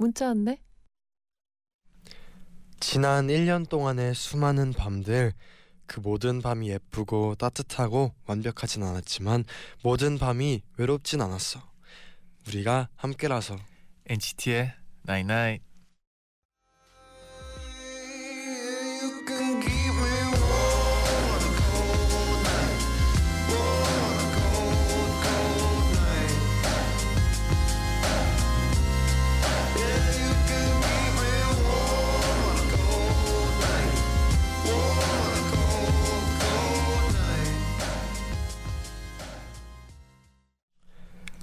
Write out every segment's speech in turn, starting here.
문자 왔네. 지난 1년 동안의 수많은 밤들 그 모든 밤이 예쁘고 따뜻하고 완벽하진 않았지만 모든 밤이 외롭진 않았어. 우리가 함께라서 NCT의 Night.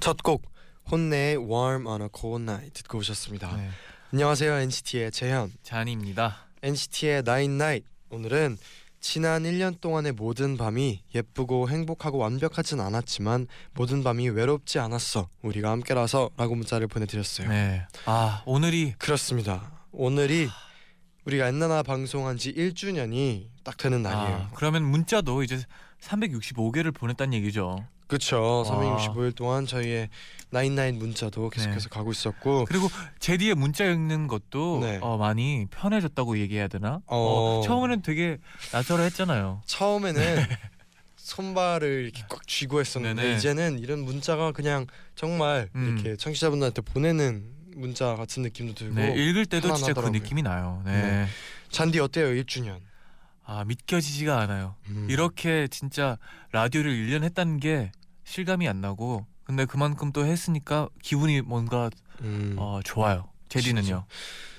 첫 곡 혼내의 Warm on a Cold Night 듣고 오셨습니다. 네. 안녕하세요 NCT의 재현. 잔입니다. NCT의 Nine Night 오늘은 지난 1년 동안의 모든 밤이 예쁘고 행복하고 완벽하진 않았지만 모든 밤이 외롭지 않았어 우리가 함께라서라고 문자를 보내드렸어요. 네. 아 오늘이 그렇습니다. 오늘이 우리가 엔나나 방송한 지 1주년이 딱 되는 날이에요. 아, 그러면 문자도 이제 365개를 보냈다는 얘기죠. 그렇죠. 와. 365일 동안 저희의 나인나인 문자도 계속해서 가고 있었고 그리고 제디의 문자 읽는 것도 네. 어, 많이 편해졌다고 얘기해야 되나? 어. 어, 처음에는 되게 낯설어했잖아요. 처음에는 손발을 이렇게 꽉 쥐고 했었는데 네네. 이제는 이런 문자가 그냥 정말 음. 이렇게 청취자분들한테 보내는 문자 같은 느낌도 들고 네, 읽을 때도 진짜 그. 느낌이 나요. 네. 네. 잔디 어때요 1주년? 아 믿겨지지가 않아요. 음. 이렇게 진짜 라디오를 1년 했다는 게 실감이 안 나고 근데 그만큼 또 했으니까 기분이 뭔가 음. 어, 좋아요. 제디는요.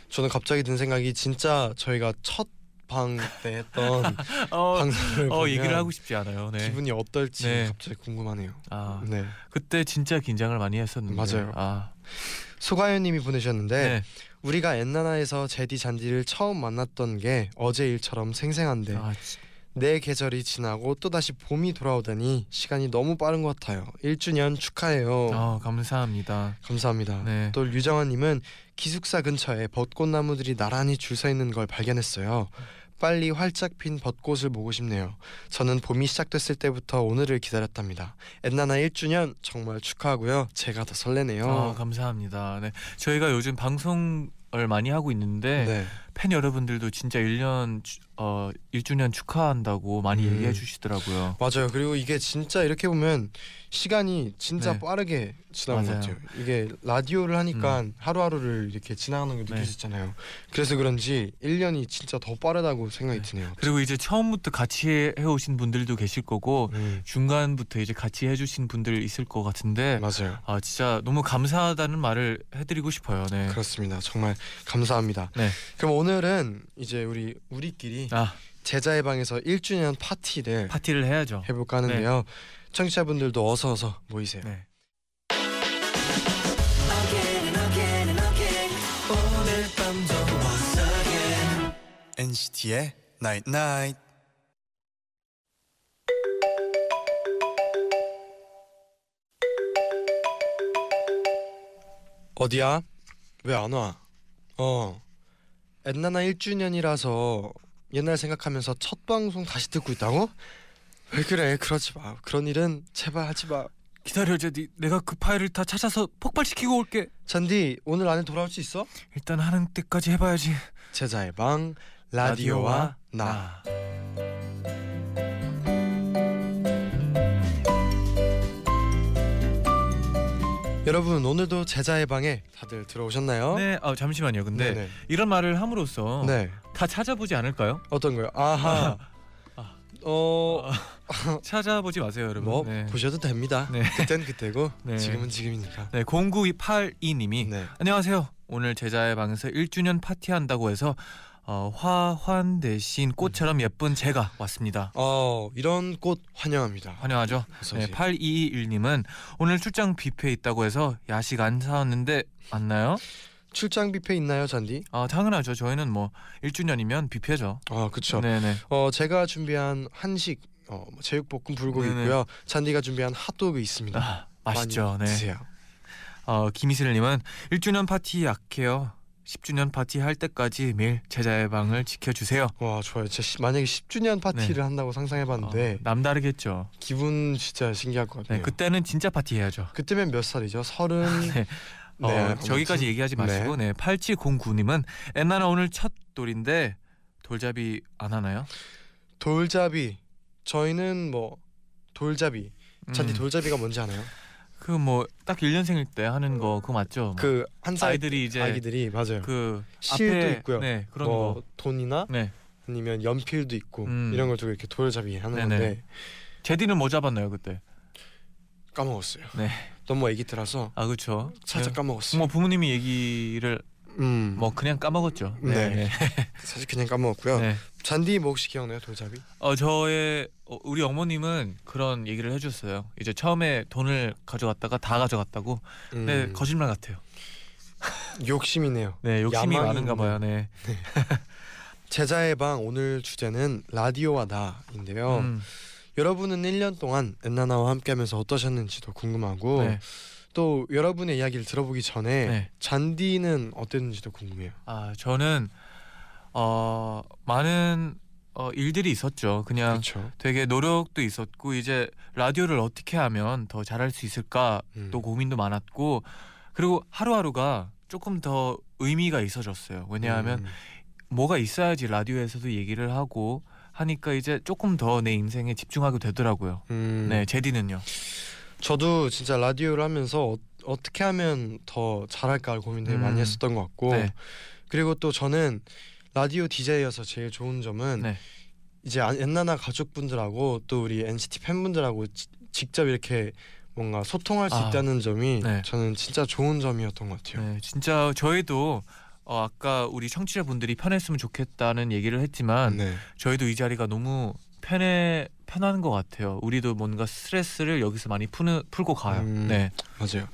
저는 갑자기 든 생각이 진짜 저희가 첫 방 때 했던 어, 방송을 어 얘기를 하고 싶지 않아요. 네. 기분이 어떨지 네. 갑자기 궁금하네요. 아 네. 그때 진짜 긴장을 많이 했었는데. 맞아요. 아 소가연님이 보내셨는데 네. 우리가 엔나나에서 제디 잔디를 처음 만났던 게 어제 일처럼 생생한데 아, 지- 내 계절이 지나고 또 다시 봄이 돌아오다니 시간이 너무 빠른 것 같아요. 1주년 축하해요. 어, 감사합니다. 감사합니다. 네. 또 류정환님은 기숙사 근처에 벚꽃 나무들이 나란히 줄 서 있는 걸 발견했어요. 빨리 활짝 핀 벚꽃을 보고 싶네요. 저는 봄이 시작됐을 때부터 오늘을 기다렸답니다. 엔나나 1주년 정말 축하하고요. 제가 더 설레네요. 어, 감사합니다. 네. 저희가 요즘 방송을 많이 하고 있는데 네. 팬 여러분들도 진짜 1년 주- 어 1주년 축하한다고 많이 음. 얘기해 주시더라고요. 맞아요. 그리고 이게 진짜 이렇게 보면 시간이 진짜 네. 빠르게 지나는 것 맞아요. 같아요. 이게 라디오를 하니까 하루하루를 이렇게 지나가는 걸 네. 느끼셨잖아요. 그래서 그런지 1년이 진짜 더 빠르다고 생각이 드네요. 그리고 이제 처음부터 같이 해 오신 분들도 계실 거고 음, 중간부터 이제 같이 해 주신 분들 있을 것 같은데 맞아요. 아 진짜 너무 감사하다는 말을 해 드리고 싶어요. 네. 그렇습니다. 정말 감사합니다. 네. 그럼 오늘 은 이제 우리 우리끼리 아, 제자의 방에서 1주년 파티를 파티를 해야죠. 해볼까 하는데요. 청취자분들도 어서 어서 모이세요. 네. NCT의 Night Night. 어디야? 왜 안 와? 어. 엔나나 1주년이라서 옛날 생각하면서 첫 방송 다시 듣고 있다고? 왜 그래? 그러지 마. 그런 일은 제발 하지 마. 기다려 제디. 내가 그 파일을 다 찾아서 폭발시키고 올게. 잔디 오늘 안에 돌아올 수 있어? 일단 하는 때까지 해봐야지. 제자의 방 라디오와 나. 여러분 오늘도 제자의 방에 다들 들어오셨나요? 네, 아 잠시만요. 근데 네네. 이런 말을 함으로써 네. 다 찾아보지 않을까요? 어떤 거요? 아하. 아. 어, 찾아보지 마세요, 여러분. 뭐 네. 보셔도 됩니다. 네. 그땐 그때고 네. 지금은 지금이니까. 네, 09282님이 네. 안녕하세요. 오늘 제자의 방에서 1주년 파티한다고 해서 어, 화환 대신 꽃처럼 예쁜 제가 왔습니다. 어, 이런 꽃 환영합니다. 환영하죠. 네, 오세요. 8221님은 오늘 출장 뷔페 있다고 해서 야식 안 사왔는데 맞나요? 출장 뷔페 있나요, 잔디? 아 당연하죠. 저희는 뭐 1주년이면 뷔페죠. 아, 그렇죠. 네네. 어, 제가 준비한 한식 어, 뭐 제육볶음 불고기 네네. 있고요. 잔디가 준비한 핫도그 있습니다. 아 맛있죠. 많이 네. 드세요. 어 김희슬님은 1주년 파티 약해요. 10주년 파티 할 때까지 매일 제자의 방을 지켜주세요. 와, 좋아요. 진짜 시- 만약에 10주년 파티를 한다고 상상해봤는데 어, 남다르겠죠. 기분 진짜 신기할 것 네, 같아요. 그때는 진짜 파티 해야죠. 그때면 몇 살이죠? 서른. 네. 어, 네, 저기까지. 얘기하지 마시고 네. 8709님은 엔나나 오늘 첫 돌인데 돌잡이 안 하나요? 돌잡이. 저희는 뭐 돌잡이. 잔디 음, 돌잡이가 뭔지 아나요? 그 뭐 딱 1년생일 때 하는 거 그거 맞죠? 뭐그한살 아이들이 이제 아기들이 맞아요. 그 실도 앞에 있고요. 네, 그런 뭐 거. 돈이나 네. 아니면 연필도 있고 음. 이런 걸 두고 이렇게 돌잡이 하는 네네. 건데 제디는 뭐 잡았나요, 그때? 까먹었어요. 네. 너무 애기 때라서 아, 그렇죠. 살짝 까먹었어요. 뭐 부모님이 얘기를 음. 뭐 그냥 까먹었죠. 네. 네. 사실 그냥 까먹었고요. 네. 잔디 뭐 혹시 기억나요 돌잡이? 어 저의 어, 우리 어머님은 그런 얘기를 해줬어요. 이제 처음에 돈을 가져갔다가 다 가져갔다고. 음. 네 거짓말 같아요. 욕심이네요. 네 욕심이 많은가 봐요. 네. 제자의 방 오늘 주제는 라디오와 나인데요. 음, 여러분은 1년 동안 엔나나와 함께하면서 어떠셨는지도 궁금하고 네. 또 여러분의 이야기를 들어보기 전에 네. 잔디는 어땠는지도 궁금해요. 아 저는 어 많은 어, 일들이 있었죠. 그냥 그렇죠. 되게 노력도 있었고 이제 라디오를 어떻게 하면 더 잘할 수 있을까 음. 또 고민도 많았고 그리고 하루하루가 조금 더 의미가 있어졌어요. 왜냐하면 음. 뭐가 있어야지 라디오에서도 얘기를 하고 하니까 이제 조금 더 내 인생에 집중하게 되더라고요. 음. 네, 제디는요. 저도 진짜 라디오를 하면서 어, 어떻게 하면 더 잘할까 고민 되게 음. 많이 했었던 것 같고 네. 그리고 또 저는 라디오 DJ여서 제일 좋은 점은 네. 이제 아- 엔나나 가족분들하고 또 우리 NCT 팬분들하고 지- 직접 이렇게 뭔가 소통할 수 아, 있다는 점이 네. 저는 진짜 좋은 점이었던 것 같아요. 네, 진짜 저희도 어, 아까 우리 청취자분들이 편했으면 좋겠다는 얘기를 했지만 네. 저희도 이 자리가 너무 편해 편한 것 같아요. 우리도 뭔가 스트레스를 여기서 많이 푸는 풀고 가요. 음. 네. 맞아요.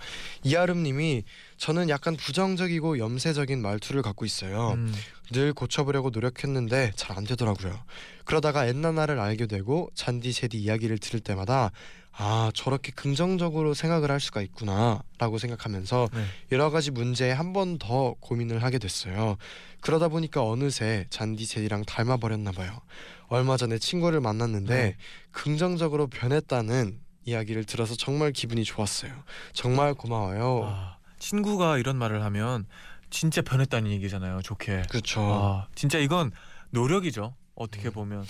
이아름님이 저는 약간 부정적이고 염세적인 말투를 갖고 있어요. 음, 늘 고쳐보려고 노력했는데 잘 안 되더라고요. 그러다가 엔나나를 알게 되고 잔디 제디 이야기를 들을 때마다 아 저렇게 긍정적으로 생각을 할 수가 있구나라고 생각하면서 네. 여러 가지 문제에 한 번 더 고민을 하게 됐어요. 그러다 보니까 어느새 잔디 제디랑 닮아 버렸나 봐요. 얼마 전에 친구를 만났는데 네. 긍정적으로 변했다는 이야기를 들어서 정말 기분이 좋았어요. 정말 고마워요. 아, 친구가 이런 말을 하면 진짜 변했다는 얘기잖아요. 좋게. 그렇죠. 아, 진짜 이건 노력이죠. 어떻게 음. 보면.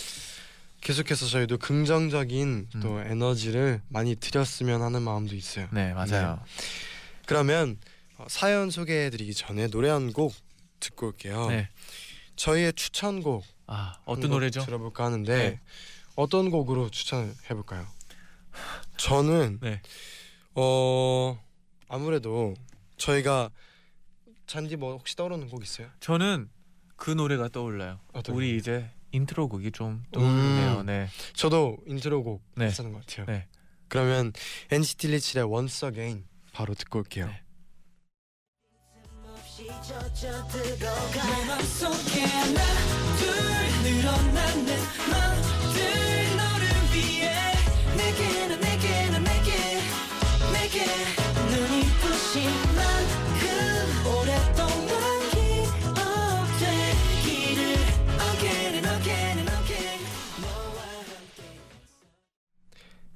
계속해서 저희도 긍정적인 음. 또 에너지를 많이 드렸으면 하는 마음도 있어요. 네, 맞아요. 그러면 어, 사연 소개해드리기 전에 노래 한 곡 듣고 올게요. 네. 저희의 추천곡 아, 한 어떤 곡 노래죠? 들어볼까 하는데 네. 어떤 곡으로 추천을 해볼까요? 저는 네. 어 아무래도 저희가 잔디 뭐 혹시 떠오르는 곡 있어요? 저는 그 노래가 떠올라요. 우리 곡? 이제 인트로 곡이 좀 떠오르네요. 음. 네. 저도 인트로곡 네. 괜찮은 것 같아요. 네. 그러면 NCT 127의 Once Again 바로 듣고 올게요. 네. 내 맘속에 하나 둘 늘어나는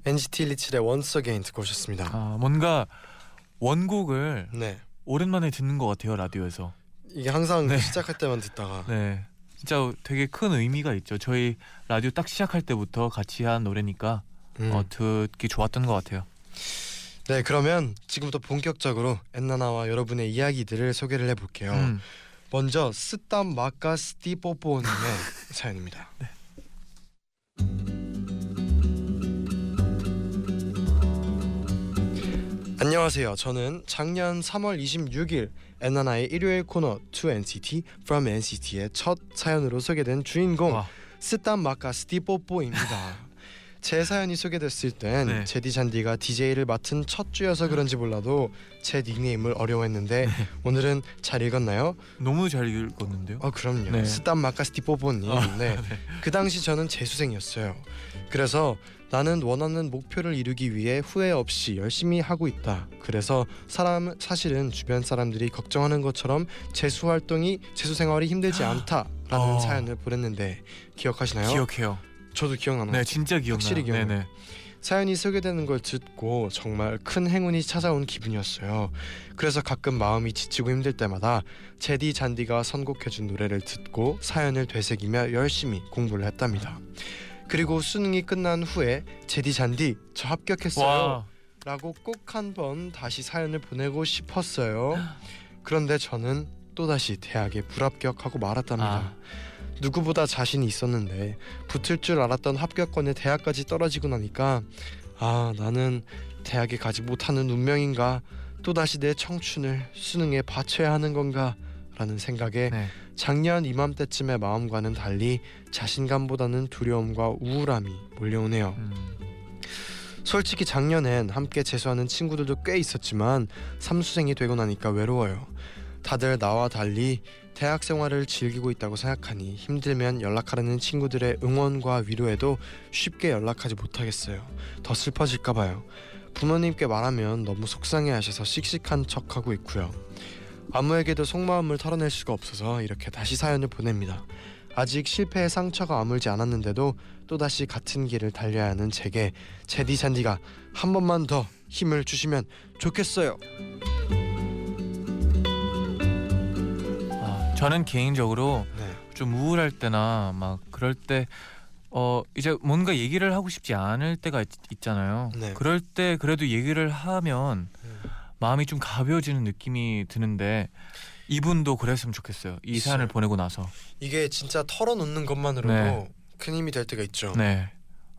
NCT 127의 Once Again 듣고 오셨습니다. 아, 뭔가 원곡을 네. 오랜만에 듣는 것 같아요 라디오에서. 이게 항상 네. 시작할 때만 듣다가 네, 진짜 되게 큰 의미가 있죠. 저희 라디오 딱 시작할 때부터 같이 한 노래니까 음. 어, 듣기 좋았던 것 같아요. 네 그러면 지금부터 본격적으로 엔나나와 여러분의 이야기들을 소개를 해볼게요. 음, 먼저 스땀 마카 스티뽀뽀님의 사연입니다. 안녕하세요. 저는 작년 3월 26일 엔나나의 일요일 코너 2NCT From NCT의 첫 사연으로 소개된 주인공 와, 스땀 마카 스티뽀뽀입니다. 제 사연이 소개됐을 땐 네. 제디 잔디가 DJ를 맡은 첫 주여서 그런지 몰라도 제 닉네임을 어려워했는데 네. 오늘은 잘 읽었나요? 너무 잘 읽었는데요. 어 그럼요. 네. 스탄 마카스티 뽀뽀님. 어, 네. 그 당시 저는 재수생이었어요. 그래서 나는 원하는 목표를 이루기 위해 후회 없이 열심히 하고 있다. 그래서 사람 사실은 주변 사람들이 걱정하는 것처럼 재수 활동이 재수 생활이 힘들지 않다라는 어. 사연을 보냈는데 기억하시나요? 기억해요. 저도 기억나는 네, 진짜 기억나요. 확실히 기억나요. 네네. 사연이 소개되는 걸 듣고 정말 큰 행운이 찾아온 기분이었어요. 그래서 가끔 마음이 지치고 힘들 때마다 제디 잔디가 선곡해준 노래를 듣고 사연을 되새기며 열심히 공부를 했답니다. 그리고 수능이 끝난 후에 제디 잔디 저 합격했어요. 와. 라고 꼭 한번 다시 사연을 보내고 싶었어요. 그런데 저는 또다시 대학에 불합격하고 말았답니다. 아. 누구보다 자신이 있었는데 붙을 줄 알았던 합격권에 대학까지 떨어지고 나니까 아 나는 대학에 가지 못하는 운명인가 또다시 내 청춘을 수능에 바쳐야 하는 건가 라는 생각에 네. 작년 이맘때쯤의 마음과는 달리 자신감보다는 두려움과 우울함이 몰려오네요. 음. 솔직히 작년엔 함께 재수하는 친구들도 꽤 있었지만 삼수생이 되고 나니까 외로워요. 다들 나와 달리 대학 생활을 즐기고 있다고 생각하니 힘들면 연락하려는 친구들의 응원과 위로에도 쉽게 연락하지 못하겠어요. 더 슬퍼질까 봐요. 부모님께 말하면 너무 속상해 하셔서 씩씩한 척하고 있고요. 아무에게도 속마음을 털어낼 수가 없어서 이렇게 다시 사연을 보냅니다. 아직 실패의 상처가 아물지 않았는데도 또다시 같은 길을 달려야 하는 제게 제디 잔디가 한 번만 더 힘을 주시면 좋겠어요. 아, 저는 개인적으로 네. 좀 우울할 때나 막 그럴 때 어 이제 뭔가 얘기를 하고 싶지 않을 때가 있, 있잖아요. 네. 그럴 때 그래도 얘기를 하면 마음이 좀 가벼워지는 느낌이 드는데 이분도 그랬으면 좋겠어요. 이. 사연을 보내고 나서. 이게 진짜 털어놓는 것만으로도 네. 큰 힘이 될 때가 있죠. 네.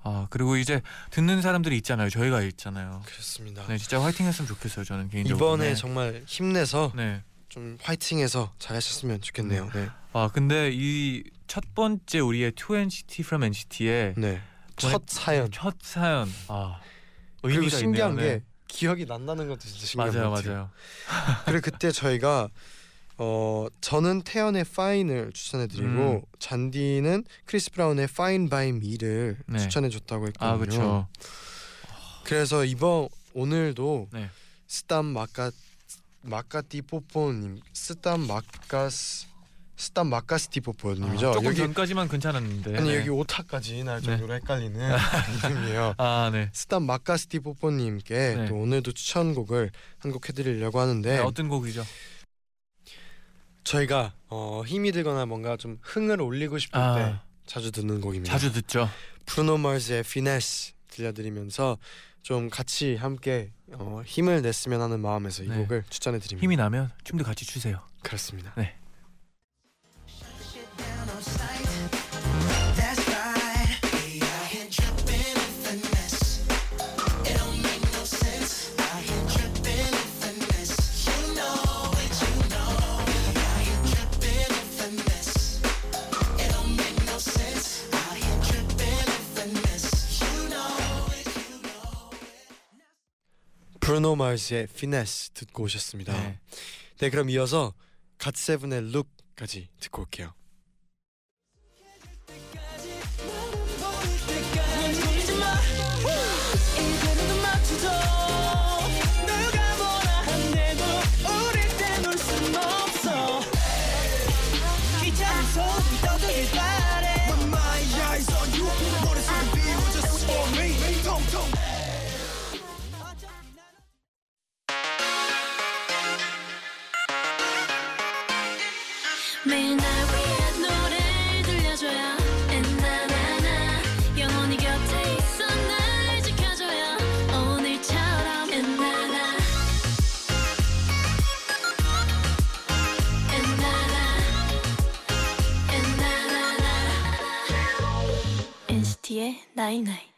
아 그리고 이제 듣는 사람들이 있잖아요. 저희가 있잖아요. 그렇습니다. 네, 진짜 화이팅했으면 좋겠어요. 저는 개인적으로. 이번에 네. 정말 힘내서 네. 좀 화이팅해서 잘하셨으면 좋겠네요. 네. 아 근데 이 첫 번째 우리의 2NCT from NCT의 네. 첫 사연. 첫 사연. 아 그리고 신기한 있네요. 게 네. 기억이 난다는 것도 진짜 신기한 맞아요, 것 같아요. 맞아요. 그리고 그때 저희가 어 저는 태연의 Fine을 추천해드리고 음. 잔디는 크리스 브라운의 Fine by Me를 네. 추천해줬다고 했거든요. 아 그렇죠. 그래서 이번 오늘도 네. 스탄 마카 마카티 포포님 스탄 마카스 스탄 마카스티 포포님이죠. 아, 조금 여기 전까지만 괜찮았는데. 아니 네. 여기 오타까지 날 네. 정도로 헷갈리는 이름이에요. 아 네. 스탄 마카스티 포포님께 네. 또 오늘도 추천곡을 한 곡 해드리려고 하는데 네, 어떤 곡이죠? 저희가 어, 힘이 들거나 뭔가 좀 흥을 올리고 싶을 아. 때 자주 듣는 곡입니다. 자주 듣죠. 브루노 마스의 피네스 들려드리면서 좀 같이 함께 어, 힘을 냈으면 하는 마음에서 이 네. 곡을 추천해드립니다. 힘이 나면 춤도 같이 추세요. 그렇습니다. That's 브루노 마스의 피네스 듣고 오셨습니다. 네. 네. 그럼 이어서 갓세븐의 룩까지 듣고 올게요. 이제는 맞춰줘 NCT의 night night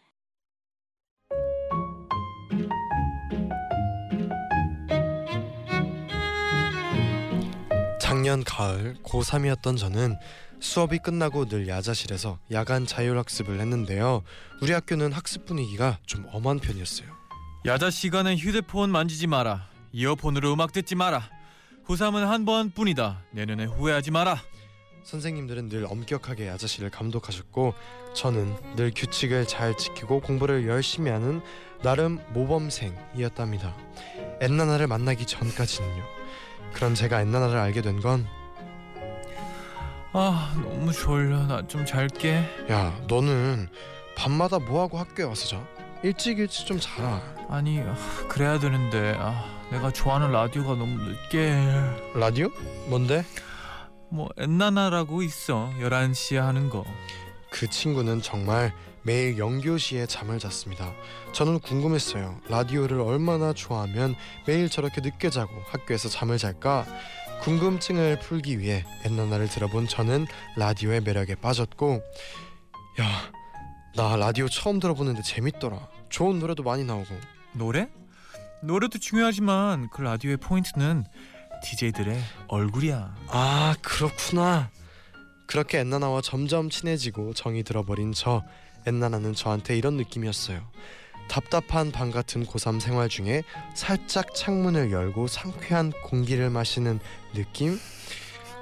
작년 가을 고3이었던 저는 수업이 끝나고 늘 야자실에서 야간 자율학습을 했는데요. 우리 학교는 학습 분위기가 좀 엄한 편이었어요. 야자 시간엔 휴대폰 만지지 마라. 이어폰으로 음악 듣지 마라. 고3은 한 번뿐이다. 내년에 후회하지 마라. 선생님들은 늘 엄격하게 야자실을 감독하셨고 저는 늘 규칙을 잘 지키고 공부를 열심히 하는 나름 모범생이었답니다. 엔나나를 만나기 전까지는요. 그런 제가 엔나나를 알게 된 건 아 너무 졸려. 나 좀 잘게. 야, 너는 밤마다 뭐 하고 학교에 와서 자? 일찍 일찍 좀 자라. 아니 아, 그래야 되는데 아, 내가 좋아하는 라디오가 너무 늦게 라디오? 뭔데? 뭐 엔나나라고 있어 11시에 하는 거 그 친구는 정말 매일 영교시에 잠을 잤습니다. 저는 궁금했어요. 라디오를 얼마나 좋아하면 매일 저렇게 늦게 자고 학교에서 잠을 잘까? 궁금증을 풀기 위해 엔나나를 들어본 저는 라디오의 매력에 빠졌고 야, 나 라디오 처음 들어보는데 재밌더라. 좋은 노래도 많이 나오고 노래? 노래도 중요하지만 그 라디오의 포인트는 DJ들의 얼굴이야. 아 그렇구나. 그렇게 엔나나와 점점 친해지고 정이 들어버린 저 엔나나는 저한테 이런 느낌이었어요. 답답한 밤 같은 고3 생활 중에 살짝 창문을 열고 상쾌한 공기를 마시는 느낌?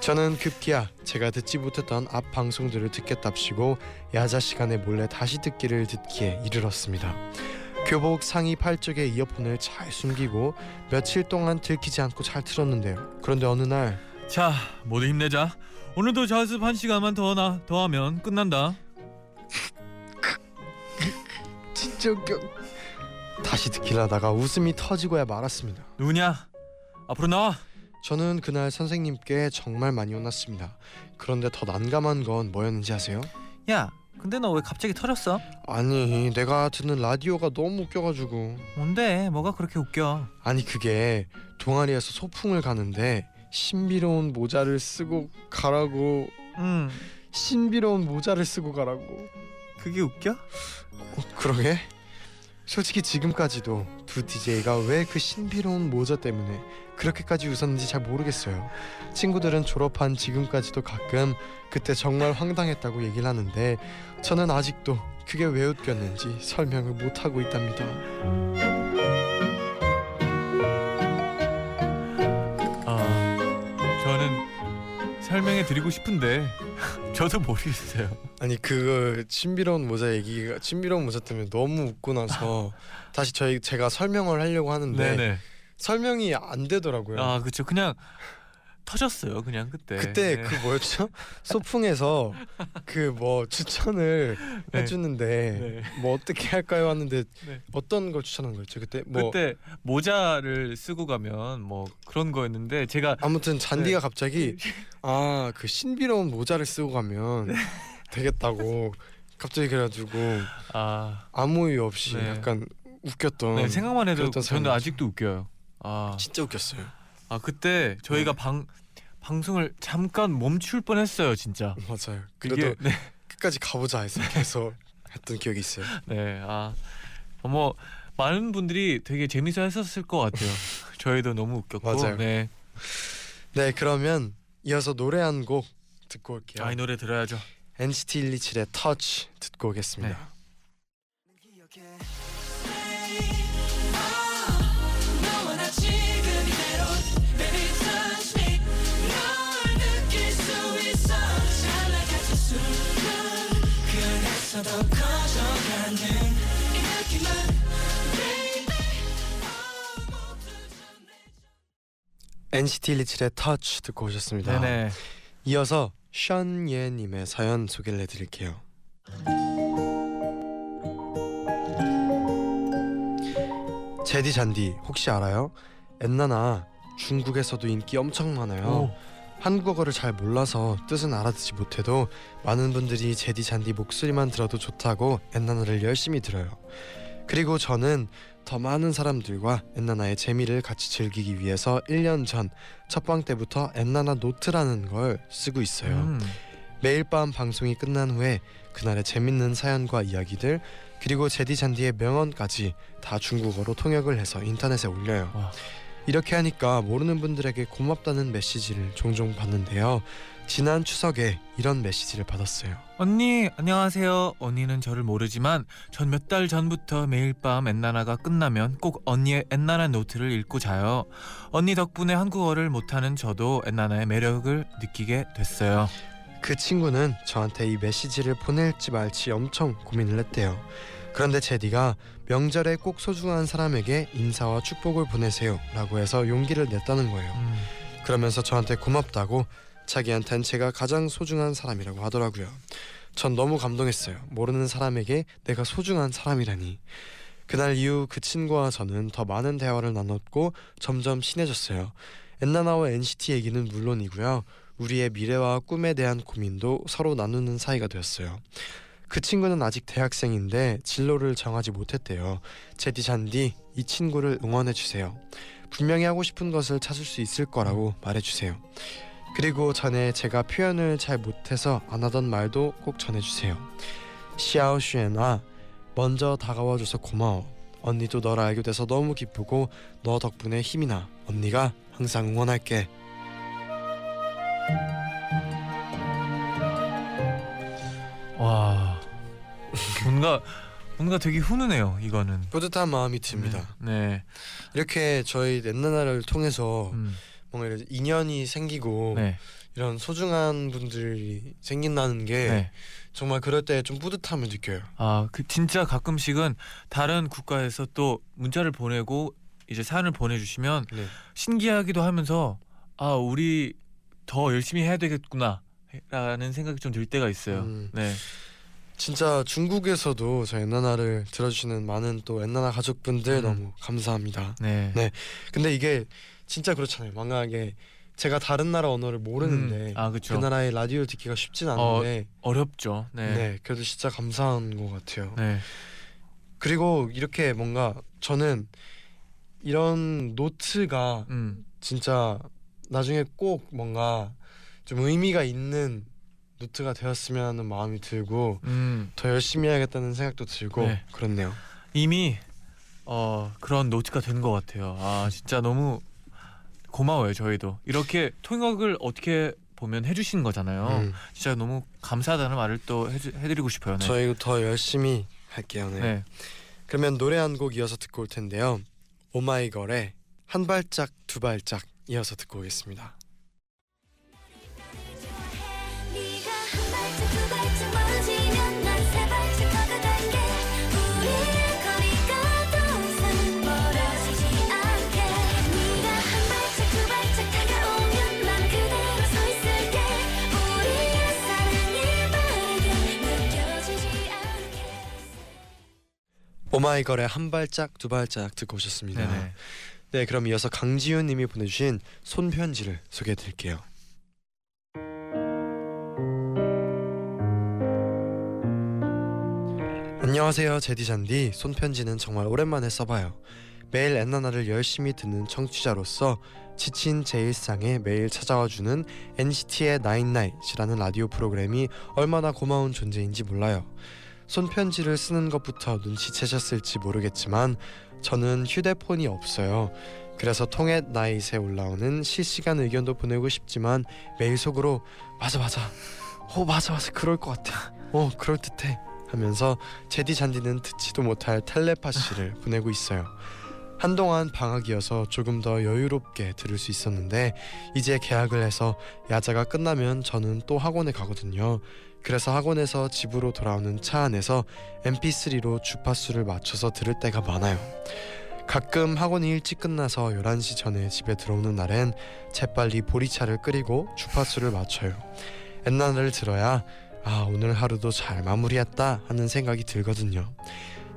저는 급기야 제가 듣지 못했던 앞 방송들을 듣겠답시고 야자 시간에 몰래 다시 듣기를 듣기에 이르렀습니다 교복 상의 팔 쪽에 이어폰을 잘 숨기고 며칠 동안 들키지 않고 잘 틀었는데요 그런데 어느 날 자 모두 힘내자 오늘도 자습 한 시간만 더, 나, 더 하면 끝난다 진짜 웃겨. 다시 듣기를 하다가 웃음이 터지고야 말았습니다. 누구냐 앞으로 나와 저는 그날 선생님께 정말 많이 혼났습니다. 그런데 더 난감한 건 뭐였는지 아세요? 야 근데 너 왜 갑자기 터졌어? 아니 내가 듣는 라디오가 너무 웃겨가지고. 뭔데? 뭐가 그렇게 웃겨? 아니 그게 동아리에서 소풍을 가는데 신비로운 모자를 쓰고 가라고. 응. 신비로운 모자를 쓰고 가라고. 그게 웃겨? 어, 그러게? 솔직히 지금까지도 두 DJ가 왜 그 신비로운 모자 때문에 그렇게까지 웃었는지 잘 모르겠어요. 친구들은 졸업한 지금까지도 가끔 그때 정말 황당했다고 얘기를 하는데 저는 아직도 그게 왜 웃겼는지 설명을 못 하고 있답니다. 아 저는 설명해 드리고 싶은데 저도 모르겠어요 아니 그 신비로운 모자 얘기가 신비로운 모자 때문에 너무 웃고 나서 다시 저희 제가 설명을 하려고 하는데 네네 설명이 안 되더라고요. 아 그쵸 그냥 터졌어요 그냥 그때 그때 네. 그 뭐였죠? 소풍에서 그 뭐 추천을 네. 해주는데 네. 뭐 어떻게 할까요 하는데 네. 어떤 걸 추천한 거였죠? 그때 뭐 그때 모자를 쓰고 가면 뭐 그런 거였는데 제가 아무튼 잔디가 네. 갑자기 아 그 신비로운 모자를 쓰고 가면 네. 되겠다고 갑자기 그래가지고 아 아무 이유 없이 네. 약간 웃겼던 네, 생각만 해도 저는. 아직도 웃겨요 아, 진짜 웃겼어요. 아 그때 저희가 네. 방 방송을 잠깐 멈출 뻔했어요 진짜 맞아요. 그래도 네, 끝까지 가보자 해서 계속 했던 기억이 있어요. 네, 아, 뭐 많은 분들이 되게 재밌어 했었을 것 같아요. 저희도 너무 웃겼고, 맞아요. 네, 네 그러면 이어서 노래 한 곡 듣고 올게요. 아, 이 노래 들어야죠. NCT 127의 터치 듣고 오겠습니다. 너 NCT 127의 터치 듣고 오셨습니다. 네네. 이어서 션예 님의 사연 소개를 해 드릴게요. 제디 잔디 혹시 알아요? 엔나나 중국에서도 인기 엄청 많아요. 오, 한국어를 잘 몰라서 뜻은 알아듣지 못해도 많은 분들이 제디 잔디 목소리만 들어도 좋다고 엔나나를 열심히 들어요. 그리고 저는 더 많은 사람들과 엔나나의 재미를 같이 즐기기 위해서 1년 전 첫방 때부터 엔나나 노트라는 걸 쓰고 있어요. 음, 매일 밤 방송이 끝난 후에 그날의 재밌는 사연과 이야기들 그리고 재디 잔디의 명언까지 다 중국어로 통역을 해서 인터넷에 올려요. 와. 이렇게 하니까 모르는 분들에게 고맙다는 메시지를 종종 받는데요. 지난 추석에 이런 메시지를 받았어요. 언니 안녕하세요. 언니는 저를 모르지만 전 몇 달 전부터 매일 밤 엔나나가 끝나면 꼭 언니의 엔나나 노트를 읽고 자요. 언니 덕분에 한국어를 못하는 저도 엔나나의 매력을 느끼게 됐어요. 그 친구는 저한테 이 메시지를 보낼지 말지 엄청 고민을 했대요. 그런데 제디가 명절에 꼭 소중한 사람에게 인사와 축복을 보내세요 라고 해서 용기를 냈다는 거예요. 음, 그러면서 저한테 고맙다고 자기한텐 제가 가장 소중한 사람이라고 하더라고요. 전 너무 감동했어요. 모르는 사람에게 내가 소중한 사람이라니. 그날 이후 그 친구와 저는 더 많은 대화를 나눴고 점점 친해졌어요. 엔나나와 NCT 얘기는 물론이고요. 우리의 미래와 꿈에 대한 고민도 서로 나누는 사이가 되었어요. 그 친구는 아직 대학생인데 진로를 정하지 못했대요. 제디 잔디 이 친구를 응원해 주세요. 분명히 하고 싶은 것을 찾을 수 있을 거라고 말해 주세요. 그리고 전에 제가 표현을 잘 못해서 안 하던 말도 꼭 전해주세요. 시아오슈엔아 먼저 다가와줘서 고마워. 언니도 너를 알게 돼서 너무 기쁘고 너 덕분에 힘이 나. 언니가 항상 응원할게. 와 뭔가 뭔가 되게 훈훈해요. 이거는. 뿌듯한 마음이 듭니다. 네. 이렇게 저희 넷나나를 통해서 음, 뭔가 이런 인연이 생기고 네. 이런 소중한 분들이 생긴다는 게 네. 정말 그럴 때 좀 뿌듯함을 느껴요. 아, 그 진짜 가끔씩은 다른 국가에서 또 문자를 보내고 이제 사연을 보내주시면 네. 신기하기도 하면서 아 우리 더 열심히 해야 되겠구나라는 생각이 좀 들 때가 있어요. 음. 네, 진짜 중국에서도 저희 엔나나를 들어주시는 많은 또 엔나나 가족분들 음. 너무 감사합니다. 네, 네. 근데 이게 진짜 그렇잖아요. 만약에 제가 다른 나라 언어를 모르는데 음, 아 그. 나라의 라디오를 듣기가 쉽진 않은데 어 렵죠. 네. 네, 그래도 진짜 감사한 것 같아요. 네, 그리고 이렇게 뭔가 저는 이런 노트가 음, 진짜 나중에 꼭 뭔가 좀 의미가 있는 노트가 되었으면 하는 마음이 들고 음, 더 열심히 해야겠다는 생각도 들고 네. 그렇네요. 이미 어 그런 노트가 된 것 같아요. 아 진짜 너무 고마워요. 저희도 이렇게 통역을 어떻게 보면 해주신 거잖아요. 음. 진짜 너무 감사하다는 말을 또 해주, 해드리고 싶어요. 네. 저희 더 열심히 할게요. 네. 네. 그러면 노래 한 곡 이어서 듣고 올 텐데요. 오마이걸의 한 발짝 두 발짝 이어서 듣고 오겠습니다. 오마이걸의 한 발짝 두 발짝 듣고 오셨습니다. 네네. 네, 그럼 이어서 강지윤 님이 보내주신 손편지를 소개해 드릴게요. 안녕하세요 제디 잔디 손편지는 정말 오랜만에 써봐요 매일 엔나나를 열심히 듣는 청취자로서 지친 제 일상에 매일 찾아와주는 NCT의 나인나잇이라는 라디오 프로그램이 얼마나 고마운 존재인지 몰라요 손편지를 쓰는 것부터 눈치채셨을지 모르겠지만 저는 휴대폰이 없어요. 그래서 통해 나잇에 올라오는 실시간 의견도 보내고 싶지만 매일 속으로 맞아 맞아 어 맞아 맞아 그럴 것 같아 어 그럴 듯해 하면서 제디 잔디는 듣지도 못할 텔레파시를 보내고 있어요. 한동안 방학이어서 조금 더 여유롭게 들을 수 있었는데 이제 개학을 해서 야자가 끝나면 저는 또 학원에 가거든요. 그래서 학원에서 집으로 돌아오는 차 안에서 mp3로 주파수를 맞춰서 들을 때가 많아요. 가끔 학원이 일찍 끝나서 11시 전에 집에 들어오는 날엔 재빨리 보리차를 끓이고 주파수를 맞춰요. 엔나를 들어야 아 오늘 하루도 잘 마무리했다 하는 생각이 들거든요.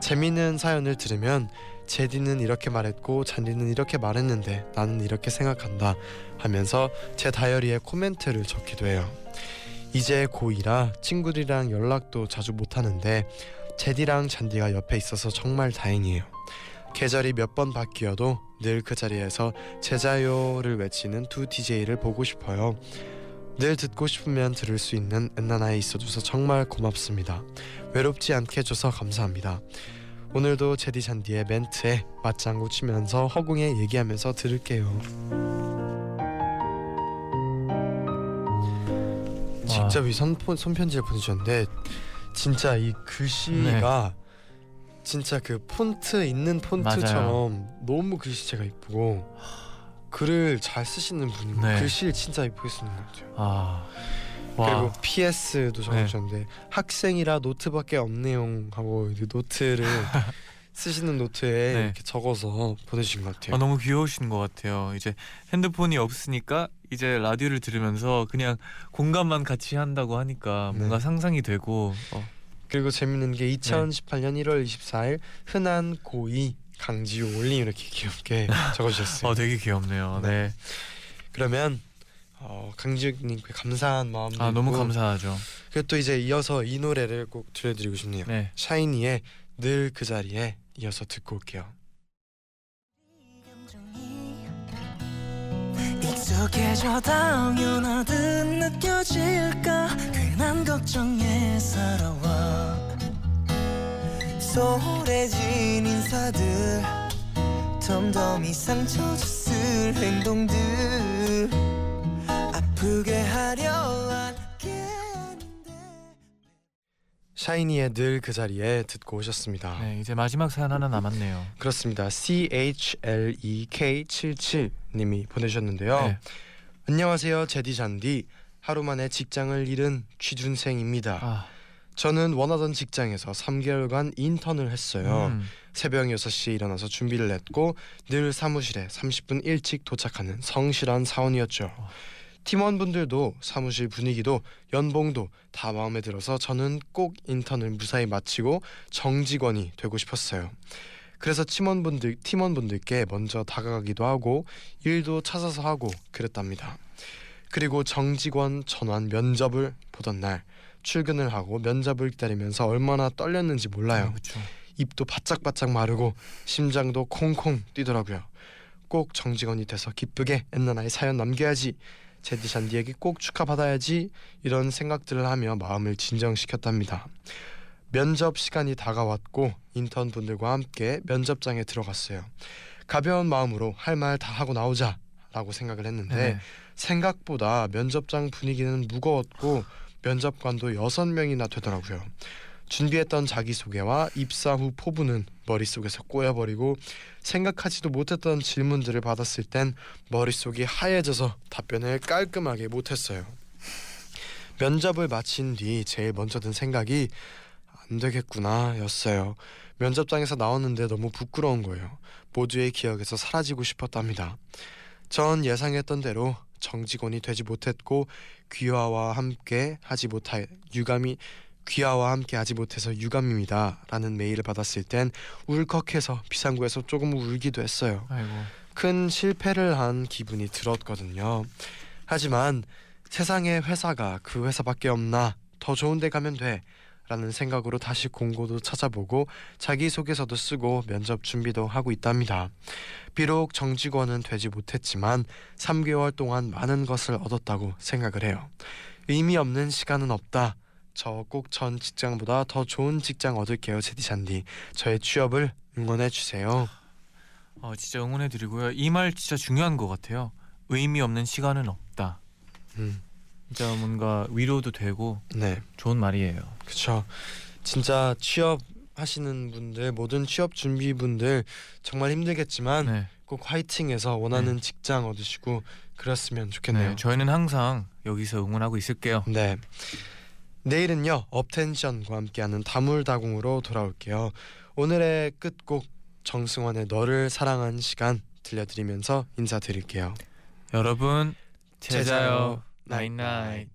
재미있는 사연을 들으면 제디는 이렇게 말했고 잔디는 이렇게 말했는데 나는 이렇게 생각한다 하면서 제 다이어리에 코멘트를 적기도 해요. 이제 고2라 친구들이랑 연락도 자주 못하는데 제디랑 잔디가 옆에 있어서 정말 다행이에요. 계절이 몇 번 바뀌어도 늘 그 자리에서 제자요를 외치는 두 DJ를 보고 싶어요. 늘 듣고 싶으면 들을 수 있는 엔나나에 있어줘서 정말 고맙습니다. 외롭지 않게 해줘서 감사합니다. 오늘도 제디 잔디의 멘트에 맞장구 치면서 허공에 얘기하면서 들을게요. 직접 이 손, 손편지를 보내주셨는데 진짜 이 글씨가 진짜 그 폰트 있는 폰트처럼 너무 글씨체가 이쁘고 글을 잘 쓰시는 분이 네. 글씨를 진짜 이쁘게 쓰는 것 같아요. 아. 와. 그리고 PS도 네. 적어주셨는데 학생이라 노트밖에 없네요 하고 노트를 쓰시는 노트에 네. 이렇게 적어서 보내주신 것 같아요. 아, 너무 귀여우신 것 같아요. 이제 핸드폰이 없으니까 이제 라디오를 들으면서 그냥 공감만 같이 한다고 하니까 네. 뭔가 상상이 되고 어, 그리고 재밌는 게 2018년 1월 24일 흔한 고2 강지우 올림 이렇게 귀엽게 적어주셨어요. 어, 되게 귀엽네요. 네. 네. 그러면 어, 강지우님께 감사한 마음도 아 너무 감사하죠. 그리고 또 이제 이어서 이 노래를 꼭 들려드리고 싶네요. 네. 샤이니의 늘 그 자리에 이어서 듣고 올게요. 익숙해져 당연하듯 느껴질까? 괜한 걱정에 서러워 소홀해진 인사들 덤덤히 상처 줬을 행동들. 아프게 하려 한 샤이니의 늘 그 자리에 듣고 오셨습니다. 네, 이제 마지막 사연 하나 남았네요. 그렇습니다. C H L E K 77 님이 보내주셨는데요. 네. 안녕하세요. 제디 잔디. 하루 만에 직장을 잃은 취준생입니다. 아, 저는 원하던 직장에서 3개월간 인턴을 했어요. 음, 새벽 6시에 일어나서 준비를 했고 늘 사무실에 30분 일찍 도착하는 성실한 사원이었죠. 팀원분들도 사무실 분위기도 연봉도 다 마음에 들어서 저는 꼭 인턴을 무사히 마치고 정직원이 되고 싶었어요. 그래서 팀원분들 팀원분들께 먼저 다가가기도 하고 일도 찾아서 하고 그랬답니다. 그리고 정직원 전환 면접을 보던 날 출근을 하고 면접을 기다리면서 얼마나 떨렸는지 몰라요. 그렇죠. 입도 바짝바짝 마르고 심장도 콩콩 뛰더라고요. 꼭 정직원이 돼서 기쁘게 엔나나의 사연 남겨야지. 제디 잔디에게 꼭 축하받아야지. 이런 생각들을 하며 마음을 진정시켰답니다. 면접 시간이 다가왔고 인턴 분들과 함께 면접장에 들어갔어요. 가벼운 마음으로 할 말 다 하고 나오자 라고 생각을 했는데 네. 생각보다 면접장 분위기는 무거웠고 면접관도 여섯 명이나 되더라고요. 준비했던 자기소개와 입사 후 포부는 머릿속에서 꼬여버리고 생각하지도 못했던 질문들을 받았을 땐 머릿속이 하얘져서 답변을 깔끔하게 못했어요. 면접을 마친 뒤 제일 먼저 든 생각이 안 되겠구나 였어요. 면접장에서 나왔는데 너무 부끄러운 거예요. 모두의 기억에서 사라지고 싶었답니다. 전 예상했던 대로 정직원이 되지 못했고 귀화와 함께 하지 못하 유감이 귀화와 함께 하지 못해서 유감입니다 라는 메일을 받았을 땐 울컥해서 비상구에서 조금 울기도 했어요. 아이고. 큰 실패를 한 기분이 들었거든요. 하지만 세상에 회사가 그 회사밖에 없나 더 좋은 데 가면 돼 라는 생각으로 다시 공고도 찾아보고 자기소개서도 쓰고 면접 준비도 하고 있답니다. 비록 정직원은 되지 못했지만 3개월 동안 많은 것을 얻었다고 생각을 해요. 의미 없는 시간은 없다. 저 꼭 전 직장보다 더 좋은 직장 얻을게요, 제디 잔디. 저의 취업을 응원해 주세요. 어, 진짜 응원해 드리고요. 이 말 진짜 중요한 것 같아요. 의미 없는 시간은 없다. 음, 진짜 뭔가 위로도 되고 네. 좋은 말이에요. 그쵸 진짜 취업 하시는 분들 모든 취업 준비 분들 정말 힘들겠지만 네. 꼭 화이팅해서 원하는 직장 얻으시고 그랬으면 좋겠네요. 네, 저희는 항상 여기서 응원하고 있을게요. 네. 내일은요 업텐션과 함께하는 다물다공으로 돌아올게요. 오늘의 끝곡 정승환의 너를 사랑한 시간 들려드리면서 인사드릴게요. 여러분 제자요. 나잇나잇